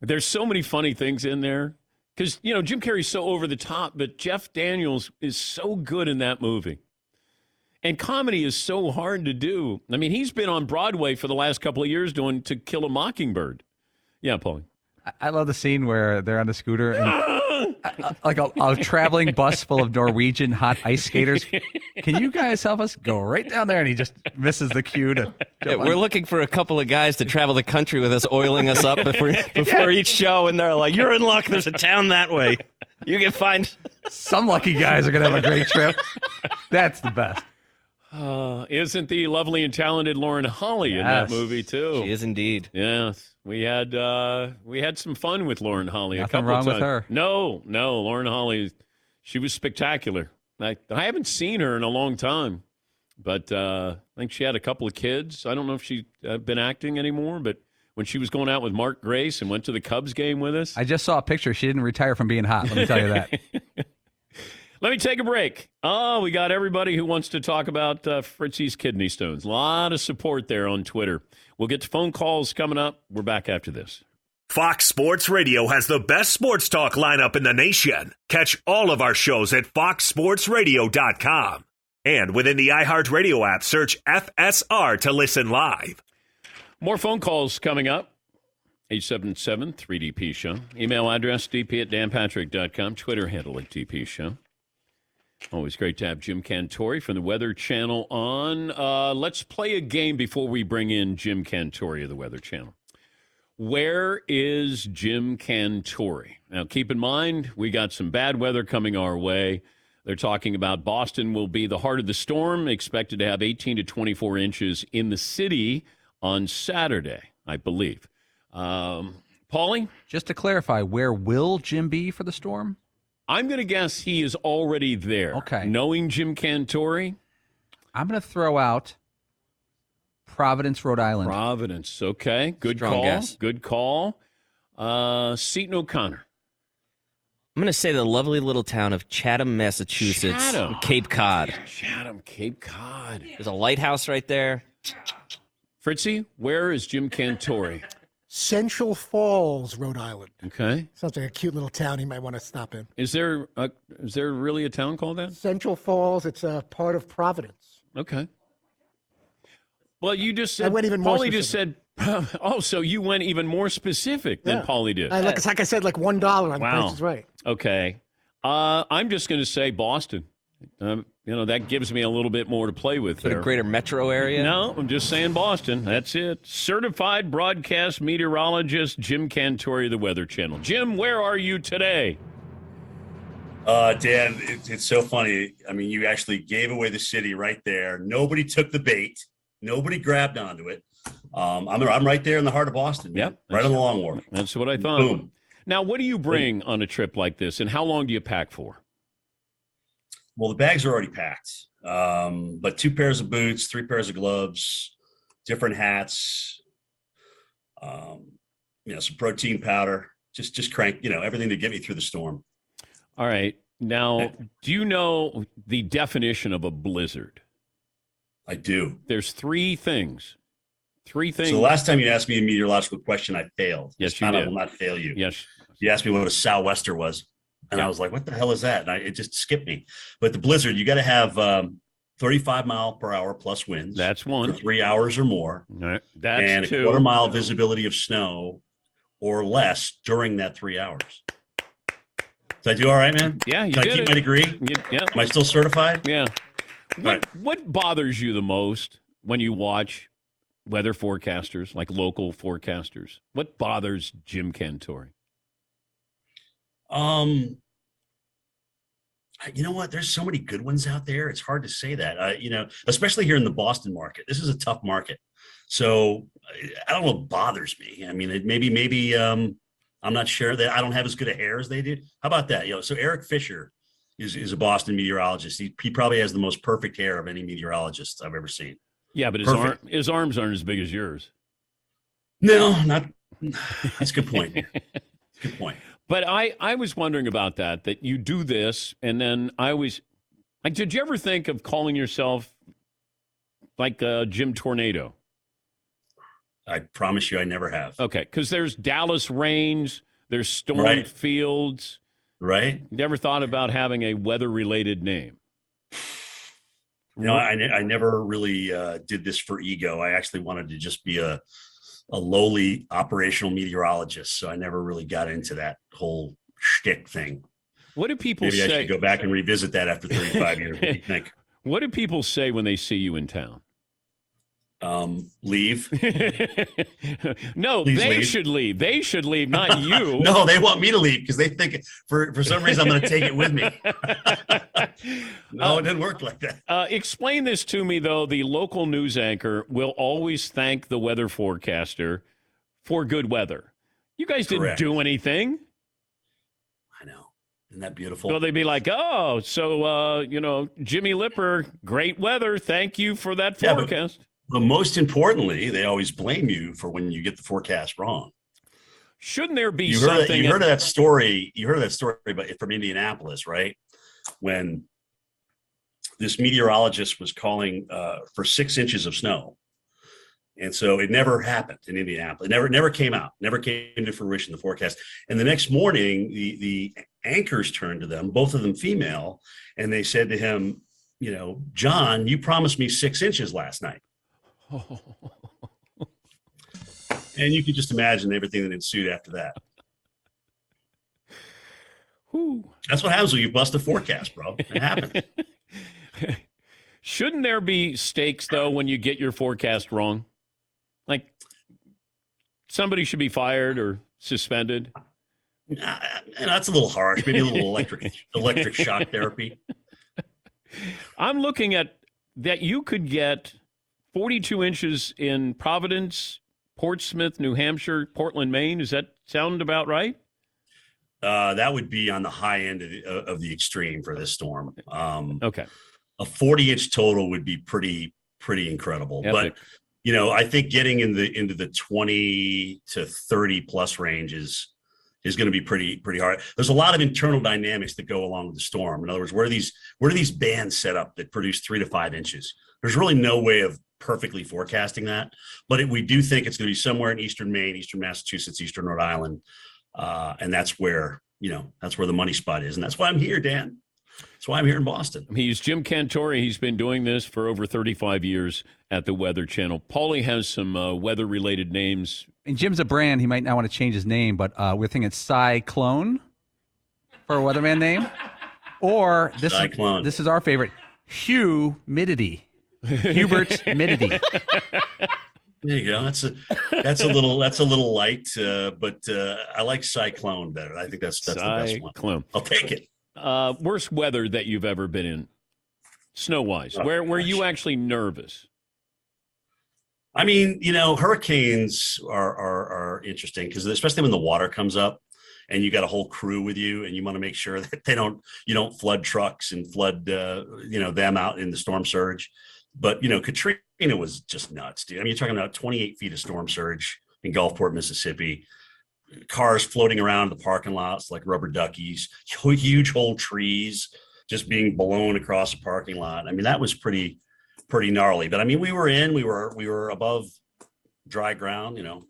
there's so many funny things in there. Because, you know, Jim Carrey's so over the top, but Jeff Daniels is so good in that movie. And comedy is so hard to do. I mean, he's been on Broadway for the last couple of years doing To Kill a Mockingbird. Yeah, Paulie. I, I love the scene where they're on the scooter and uh, like a, a traveling bus full of Norwegian hot ice skaters. Can you guys help us go right down there? And he just misses the cue to. Yeah, we're looking for a couple of guys to travel the country with us, oiling us up before, before each show, and they're like, "You're in luck. There's a town that way. You can find." Some lucky guys are going to have a great trip. That's the best. Uh, isn't the lovely and talented Lauren Holly in that movie too? She is indeed. Yes, we had uh, we had some fun with Lauren Holly. a Nothing couple wrong of with times. her. No, no, Lauren Holly, she was spectacular. I, I haven't seen her in a long time, but uh, I think she had a couple of kids. I don't know if she uh, been acting anymore, but when she was going out with Mark Grace and went to the Cubs game with us, I just saw a picture. She didn't retire from being hot. Let me tell you that. Let me take a break. Oh, we got everybody who wants to talk about uh, Fritzy's kidney stones. A lot of support there on Twitter. We'll get to phone calls coming up. We're back after this. Fox Sports Radio has the best sports talk lineup in the nation. Catch all of our shows at foxsportsradio.com. And within the iHeartRadio app, search FSR to listen live. More phone calls coming up. 877 3DP Show. Email address dp at danpatrick.com. Twitter handle at DP Show. Always great to have Jim Cantore from the Weather Channel on. Uh, let's play a game before we bring in Jim Cantore of the Weather Channel. Where is Jim Cantore? Now, keep in mind, we got some bad weather coming our way. They're talking about Boston will be the heart of the storm, expected to have 18 to 24 inches in the city on Saturday, I believe. Um, Paulie? Just to clarify, where will Jim be for the storm? I'm going to guess he is already there. Okay. Knowing Jim Cantore? I'm going to throw out Providence, Rhode Island. Providence. Okay. Good Strong call. guess. Good call. Uh, Seton O'Connor. I'm going to say the lovely little town of Chatham, Massachusetts, Chatham. Cape Cod. Chatham, Cape Cod. There's a lighthouse right there. Fritzy, where is Jim Cantore? Central Falls, Rhode Island. Okay. Sounds like a cute little town you might want to stop in. Is there a, is there really a town called that? Central Falls, it's a part of Providence. Okay. Well, you just said I went even more Paulie just said. Oh, so you went even more specific than Yeah. Paulie did. I, like, like I said, like one dollar on Wow. Price is Right. Okay. Uh, I'm just going to say Boston. Um, you know, that gives me a little bit more to play with For the there. greater metro area. No, I'm just saying Boston. That's it. Certified broadcast meteorologist Jim Cantore, of the Weather Channel. Jim, where are you today? Uh, Dan, it, it's so funny. I mean, you actually gave away the city right there. Nobody took the bait. Nobody grabbed onto it. Um, I'm I'm right there in the heart of Boston. man. Yep. right on the Long Wharf. That's what I thought. Boom. Now, what do you bring on a trip like this, and how long do you pack for? Well, the bags are already packed, um, but two pairs of boots, three pairs of gloves, different hats, um, you know, some protein powder. Just just crank, you know, everything to get me through the storm. All right. Now, do you know the definition of a blizzard? I do. There's three things. Three things. So the last time you asked me a meteorological question, I failed. Yes, This you time I will not fail you. yes. You asked me what a sou'wester was, and I was like, "What the hell is that?" And I, it just skipped me. But the blizzard, you got to have um, 35 mile per hour plus winds. That's one. three hours or more, right. That's and a two. quarter mile visibility of snow or less during that three hours. Did I do all right, man? Yeah, you Can I keep it. my degree? You- yeah. Am I still certified? Yeah. What, right. what bothers you the most when you watch weather forecasters, like local forecasters? What bothers Jim Cantore? Um, you know what? There's so many good ones out there. It's hard to say that. Uh, you know, especially here in the Boston market. This is a tough market. So I don't know what bothers me. I mean, it maybe maybe um, I'm not sure that I don't have as good a hair as they do. How about that? You know, so Eric Fisher is is a Boston meteorologist. He, he probably has the most perfect hair of any meteorologist I've ever seen. Yeah, but his, arm, his arms aren't as big as yours. No, not. That's a good point. Good point. But I, I was wondering about that, that you do this, and then I was like, did you ever think of calling yourself like uh, Jim Tornado? I promise you, I never have. Okay, because there's Dallas Rains, there's Storm Right. Fields. Right? Never thought about having a weather related name? You know, I, I never really uh, did this for ego. I actually wanted to just be a a lowly operational meteorologist, so I never really got into that whole shtick thing. What do people Maybe I should go back and revisit that after 35 years. What do? What do people say when they see you in town? Um, leave? no, Please they leave. should leave. They should leave, not you. no, they want me to leave because they think for for some reason I'm going to take it with me. no, it didn't work like that. Uh, explain this to me, though. The local news anchor will always thank the weather forecaster for good weather. You guys didn't Correct. do anything. I know. Isn't that beautiful? So they'd be like, oh, so, uh, you know, Jimmy Lipper, great weather. Thank you for that Yeah, forecast. But most importantly, they always blame you for when you get the forecast wrong. Shouldn't there be you heard, something? you heard of that story. You heard of that story about, from Indianapolis, right? When this meteorologist was calling uh, for six inches of snow, and so it never happened in Indianapolis. It never, never came out. Never came to fruition. The forecast. And the next morning, the the anchors turned to them, both of them female, and they said to him, "You know, John, you promised me six inches last night." And you can just imagine everything that ensued after that. Whew. That's what happens when you bust a forecast, bro. It happens. Shouldn't there be stakes, though, when you get your forecast wrong? Like somebody should be fired or suspended. And that's a little harsh. Maybe a little electric electric shock therapy. I'm looking at that you could get 42 inches in Providence, Portsmouth, New Hampshire, Portland, Maine. Does that sound about right? Uh, that would be on the high end of the, of the extreme for this storm. Um, Okay. a 40 inch total would be pretty pretty incredible. Epic. But you know, I think getting in the into the 20 to 30 plus range is is going to be pretty pretty hard. There's a lot of internal dynamics that go along with the storm. In other words, where are these where are these bands set up that produce three to five inches? There's really no way of perfectly forecasting that, but it, we do think it's going to be somewhere in eastern Maine, eastern Massachusetts, eastern Rhode Island, uh, and that's where you know that's where the money spot is, and that's why I'm here, Dan. That's why I'm here in Boston. He's Jim Cantore. He's been doing this for over 35 years at the Weather Channel. Paulie has some uh, weather related names. And Jim's a brand. He might not want to change his name, but uh, we're thinking Cyclone for a weatherman name. Or this Cyclone. is this is our favorite, humidity. Hubert's humidity. There you go. That's a that's a little that's a little light, uh, but uh, I like cyclone better. I think that's that's the best one. Cyclone. I'll take it. Uh, worst weather that you've ever been in, snow wise. Oh, where were you actually nervous? I mean, you know, hurricanes are are, are interesting because especially when the water comes up and you got a whole crew with you and you want to make sure that they don't you don't flood trucks and flood uh, you know them out in the storm surge. But you know, Katrina was just nuts, dude. I mean, you're talking about 28 feet of storm surge in Gulfport, Mississippi. Cars floating around the parking lots like rubber duckies, huge whole trees just being blown across the parking lot. I mean, that was pretty pretty gnarly. But I mean, we were in, we were we were above dry ground. You know,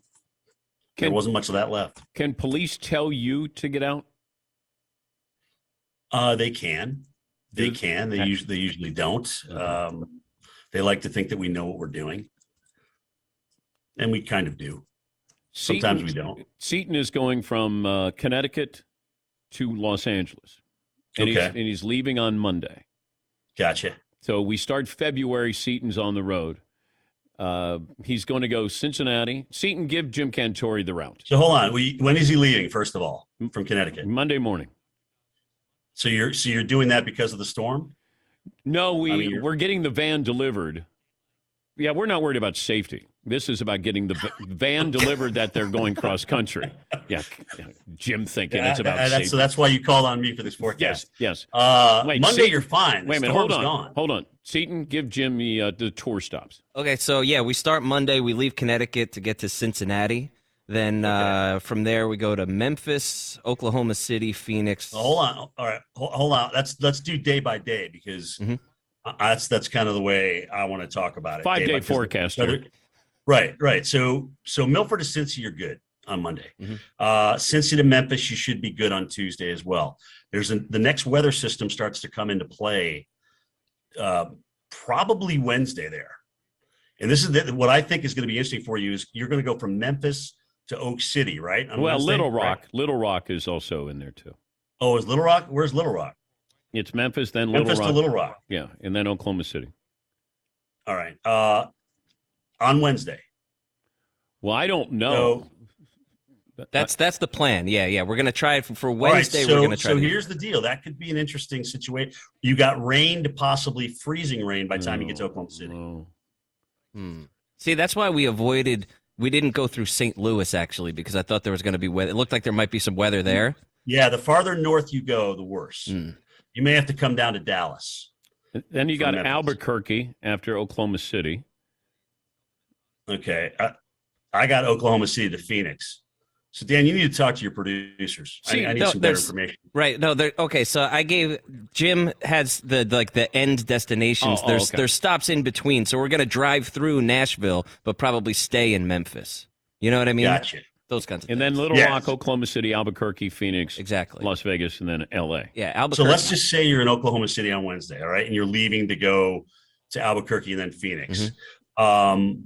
there wasn't much of that left. Can police tell you to get out? Uh, they can, they can. They usually they usually don't. Um, they like to think that we know what we're doing, and we kind of do. Sometimes we don't. Seton is going from uh, Connecticut to Los Angeles. And, he's, and he's leaving on Monday. Gotcha. So we start February. Seton's on the road. Uh, he's going to go Cincinnati. Seton, give Jim Cantore the route. So hold on. We, when is he leaving? First of all, from Connecticut. Monday morning. So you're so you're doing that because of the storm? No, we I mean, you're- we're getting the van delivered. Yeah, we're not worried about safety. This is about getting the van delivered that they're going cross country. Yeah, yeah, Jim thinking it's about that's- safety. so that's why you called on me for this yes, forecast. yes. Uh, Wait, Monday Seton- you're fine. Wait a minute, hold on, gone. hold on. Seton, give Jim the uh, the tour stops. Okay, so yeah, we start Monday. We leave Connecticut to get to Cincinnati. Then uh, from there we go to Memphis, Oklahoma City, Phoenix. Oh, hold on. All right, hold, hold on. Let's let's do day by day because Mhm. uh, that's that's kind of the way I want to talk about it. Five Day day by- 'cause the- forecast. Right, right. So so Milford to Cincy, you're good on Monday. Mhm. Uh, Cincy to Memphis, you should be good on Tuesday as well. There's a, the next weather system starts to come into play, uh, probably Wednesday there. And this is the, what I think is going to be interesting for you is you're going to go from Memphis to Oak City, right? on well, Wednesday? Little Right. Rock, Little Rock is also in there too. Oh, is Little Rock? Where's Little Rock? It's Memphis, then Little Memphis Rock. to Little Rock. Yeah, and then Oklahoma City. All right. Uh, on Wednesday. Well, I don't know. That's that's the plan. Yeah, yeah. We're gonna try it for, for All right, Wednesday. so, we're gonna try. So to do- here's the deal. That could be an interesting situation. You got rain to possibly freezing rain by the time you get to Oklahoma City. Oh. Hmm. See, that's why we avoided. We didn't go through St. Louis actually because I thought there was going to be weather. It looked like there might be some weather there. Yeah, the farther north you go, the worse. Hmm. You may have to come down to Dallas. Then you got Memphis. Albuquerque after Oklahoma City. Okay. I, I got Oklahoma City to Phoenix. So Dan, you need to talk to your producers. I- See, I, need no, some better information. Right. No. There. Okay. So I gave Jim has the like the end destinations. Oh, oh, there's okay. there's stops in between. So we're gonna drive through Nashville, but probably stay in Memphis. You know what I mean? Gotcha. Those kinds of And things. then Little Yes. Rock, Oklahoma City, Albuquerque, Phoenix, exactly. Las Vegas, and then L.A. Yeah. So Albuquerque. let's just say you're in Oklahoma City on Wednesday, all right, and you're leaving to go to Albuquerque and then Phoenix. Um,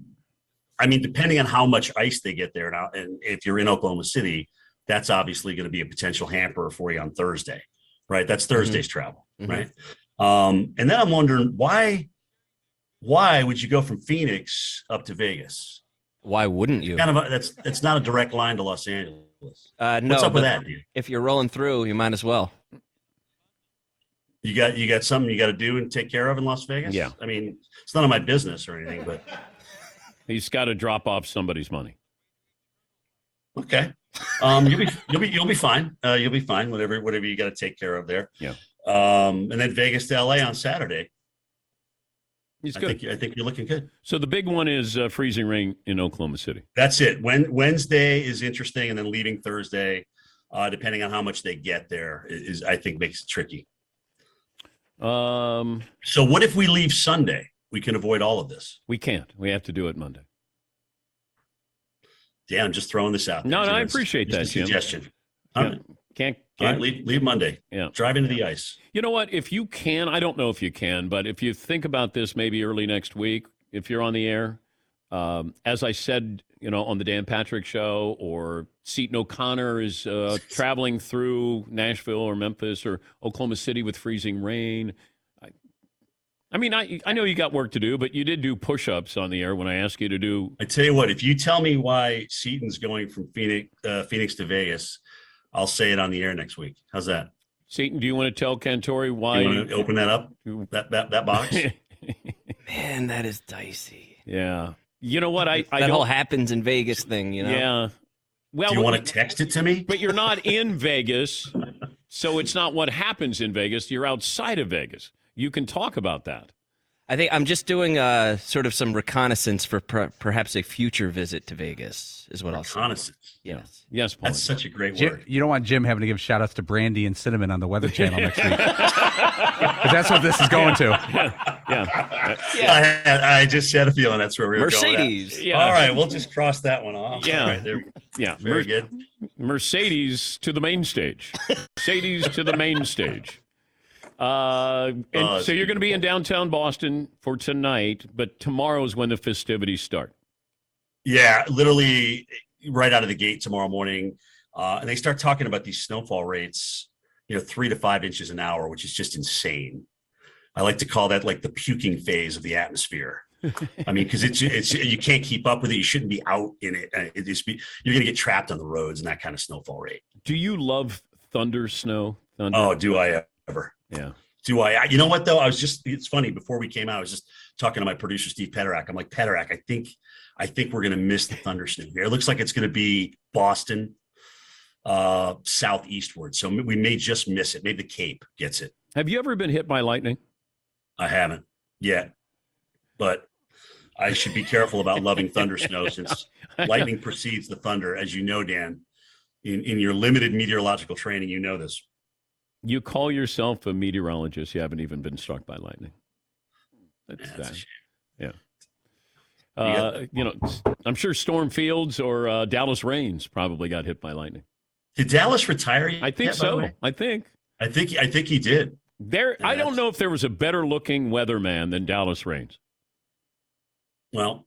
I mean, depending on how much ice they get there now, and if you're in Oklahoma City, that's obviously going to be a potential hamper for you on Thursday, right? That's Thursday's travel, Mhm. right? Um, and then I'm wondering why, why would you go from Phoenix up to Vegas? Why wouldn't you? Kind of a, that's that's not a direct line to Los Angeles. Uh, no. What's up with that, dude? If you're rolling through, you might as well. You got you got something you got to do and take care of in Las Vegas. Yeah. I mean, it's none of my business or anything, but He's got to drop off somebody's money. okay. Um, you'll be you'll be you'll be fine. Uh, you'll be fine. Whatever whatever you got to take care of there. Yeah. Um, and then Vegas to LA on Saturday. He's I good. think I think you're looking good. So the big one is uh, freezing rain in Oklahoma City. That's it. When Wednesday is interesting, and then leaving Thursday. uh, depending on how much they get there, is I think makes it tricky. Um, So what if we leave Sunday? We can avoid all of this. we can't. We have to do it Monday. Yeah, I'm just throwing this out. No, there, no, I appreciate that, Suggestion. Yeah. right. Can't, can't right, leave, leave Monday. Yeah. Drive into the ice. You know what? If you can, I don't know if you can, but if you think about this maybe early next week, if you're on the air, um, as I said, you know, on the Dan Patrick show, or Seton O'Connor is uh, traveling through Nashville or Memphis or Oklahoma City with freezing rain. I, I mean, I I know you got work to do, but you did do push-ups on the air when I asked you to do. I tell you what, if you tell me why Seton's going from Phoenix, uh, Phoenix to Vegas, I'll say it on the air next week. How's that? Seton, do you want to tell Cantore why? You want to open that up? That that that box? Man, that is dicey. yeah. You know what? I I that don't. whole happens in Vegas thing, you know? Yeah. Well, Do you want to text it to me? But you're not in Vegas, so it's not what happens in Vegas. You're outside of Vegas. You can talk about that. I think I'm just doing uh, sort of some reconnaissance for per- perhaps a future visit to Vegas, is what I'll say. Reconnaissance. Yes. Yes, Paul. That's such a great Jim, word. you don't want Jim having to give shout outs to Brandy and Cinnamon on the Weather Channel next week. 'Cause that's what this is going to. Yeah. I, had, I just had a feeling that's where we were Mercedes. going. at. Yeah. All right, we'll just cross that one off. Yeah. All right, there. Yeah. Very Mer- good. Mercedes to the main stage. Mercedes to the main stage. Uh, and Oh, so you're going to be in downtown Boston for tonight, but tomorrow is when the festivities start. Yeah, literally right out of the gate tomorrow morning. Uh, and they start talking about these snowfall rates, you know, three to five inches an hour, which is just insane. I like to call that like the puking phase of the atmosphere. I mean, because it's it's you can't keep up with it. You shouldn't be out in it. Uh, It just be you're going to get trapped on the roads and that kind of snowfall rate. Do you love thunder snow? Thunder? Oh, do I ever? Yeah. Do I? I- You know what though? I was just. It's funny. Before we came out, I was just talking to my producer Steve Pederak. I'm like Pederak. I think, I think we're going to miss the thunder snow here. It looks like it's going to be Boston, uh, southeastward. So we may just miss it. Maybe the Cape gets it. Have you ever been hit by lightning? I haven't yet, but I should be careful about loving thunder snow since lightning precedes the thunder, as you know, Dan. In in your limited meteorological training, you know this. You call yourself a meteorologist. You haven't even been struck by lightning. That's, Yeah, that's shame. yeah. You Uh, you know, I'm sure Storm Fields or uh, Dallas Rains probably got hit by lightning. Did Dallas retire? I think so. I think I think I think he did. there. Yeah, I don't know if there was a better looking weatherman than Dallas Rains. Well,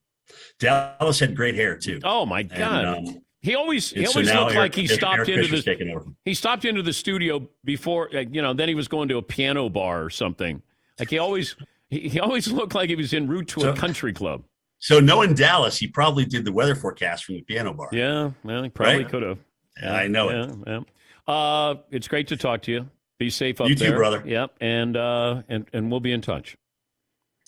Dallas had great hair too. Oh my And, God! um, he always he and so always now looked like he stopped Eric into the he stopped into the studio before you know. Then he was going to a piano bar or something. Like he always he, he always looked like he was en route to a country club. So knowing Dallas, he probably did the weather forecast from the piano bar. Yeah, well, he probably Right? could have. Yeah, I know it. yeah, Yeah. Uh, it's great to talk to you. Be safe up You too, there, brother. Yep, and uh, and and we'll be in touch.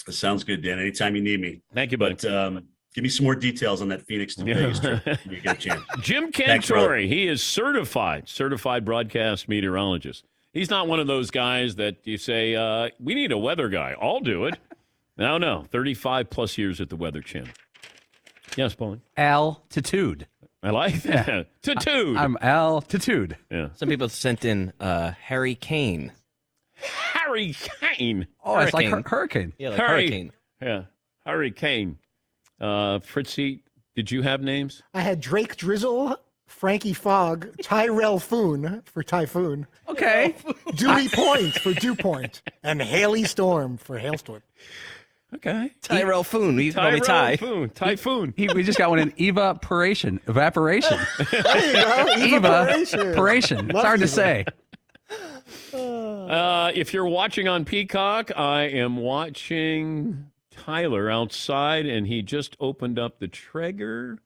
That sounds good, Dan. Anytime you need me. Thank you, buddy. But um, give me some more details on that Phoenix to Yeah. Vegas trip. You get a chance. Jim Thanks. Cantore, he is certified, certified broadcast meteorologist. He's not one of those guys that you say, uh, we need a weather guy. I'll do it. No, no, 35 plus years at the Weather Channel. Yes, Paulie. Altitude. I like that. Tattooed. I'm altitude. yeah. Some people sent in uh, Harry Kane. Harry Kane. Oh, it's like hur- Hurricane. hurricane. Yeah, like Harry. hurricane. Yeah. Hurricane. Uh, Fritzy, did you have names? I had Drake Drizzle, Frankie Fogg, Tyrell Foon for Typhoon, Okay. Dewey Point for Dew Point, and Haley Storm for Hailstorm. Okay. Tyrell Foon. You can call me Ty. Typhoon. Typhoon. He, we just got one in evaporation. Evaporation. There you go. Evaporation. Evaporation. It's Love hard to say. Uh, if you're watching on Peacock, I am watching Tyler outside, and he just opened up the Traeger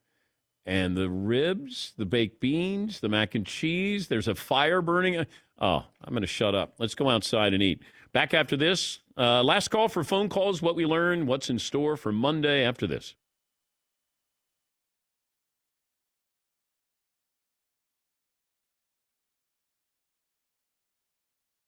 and the ribs, the baked beans, the mac and cheese. There's a fire burning. Oh, I'm going to shut up. Let's go outside and eat. Back after this. Uh, last call for phone calls, what we learned, what's in store for Monday after this.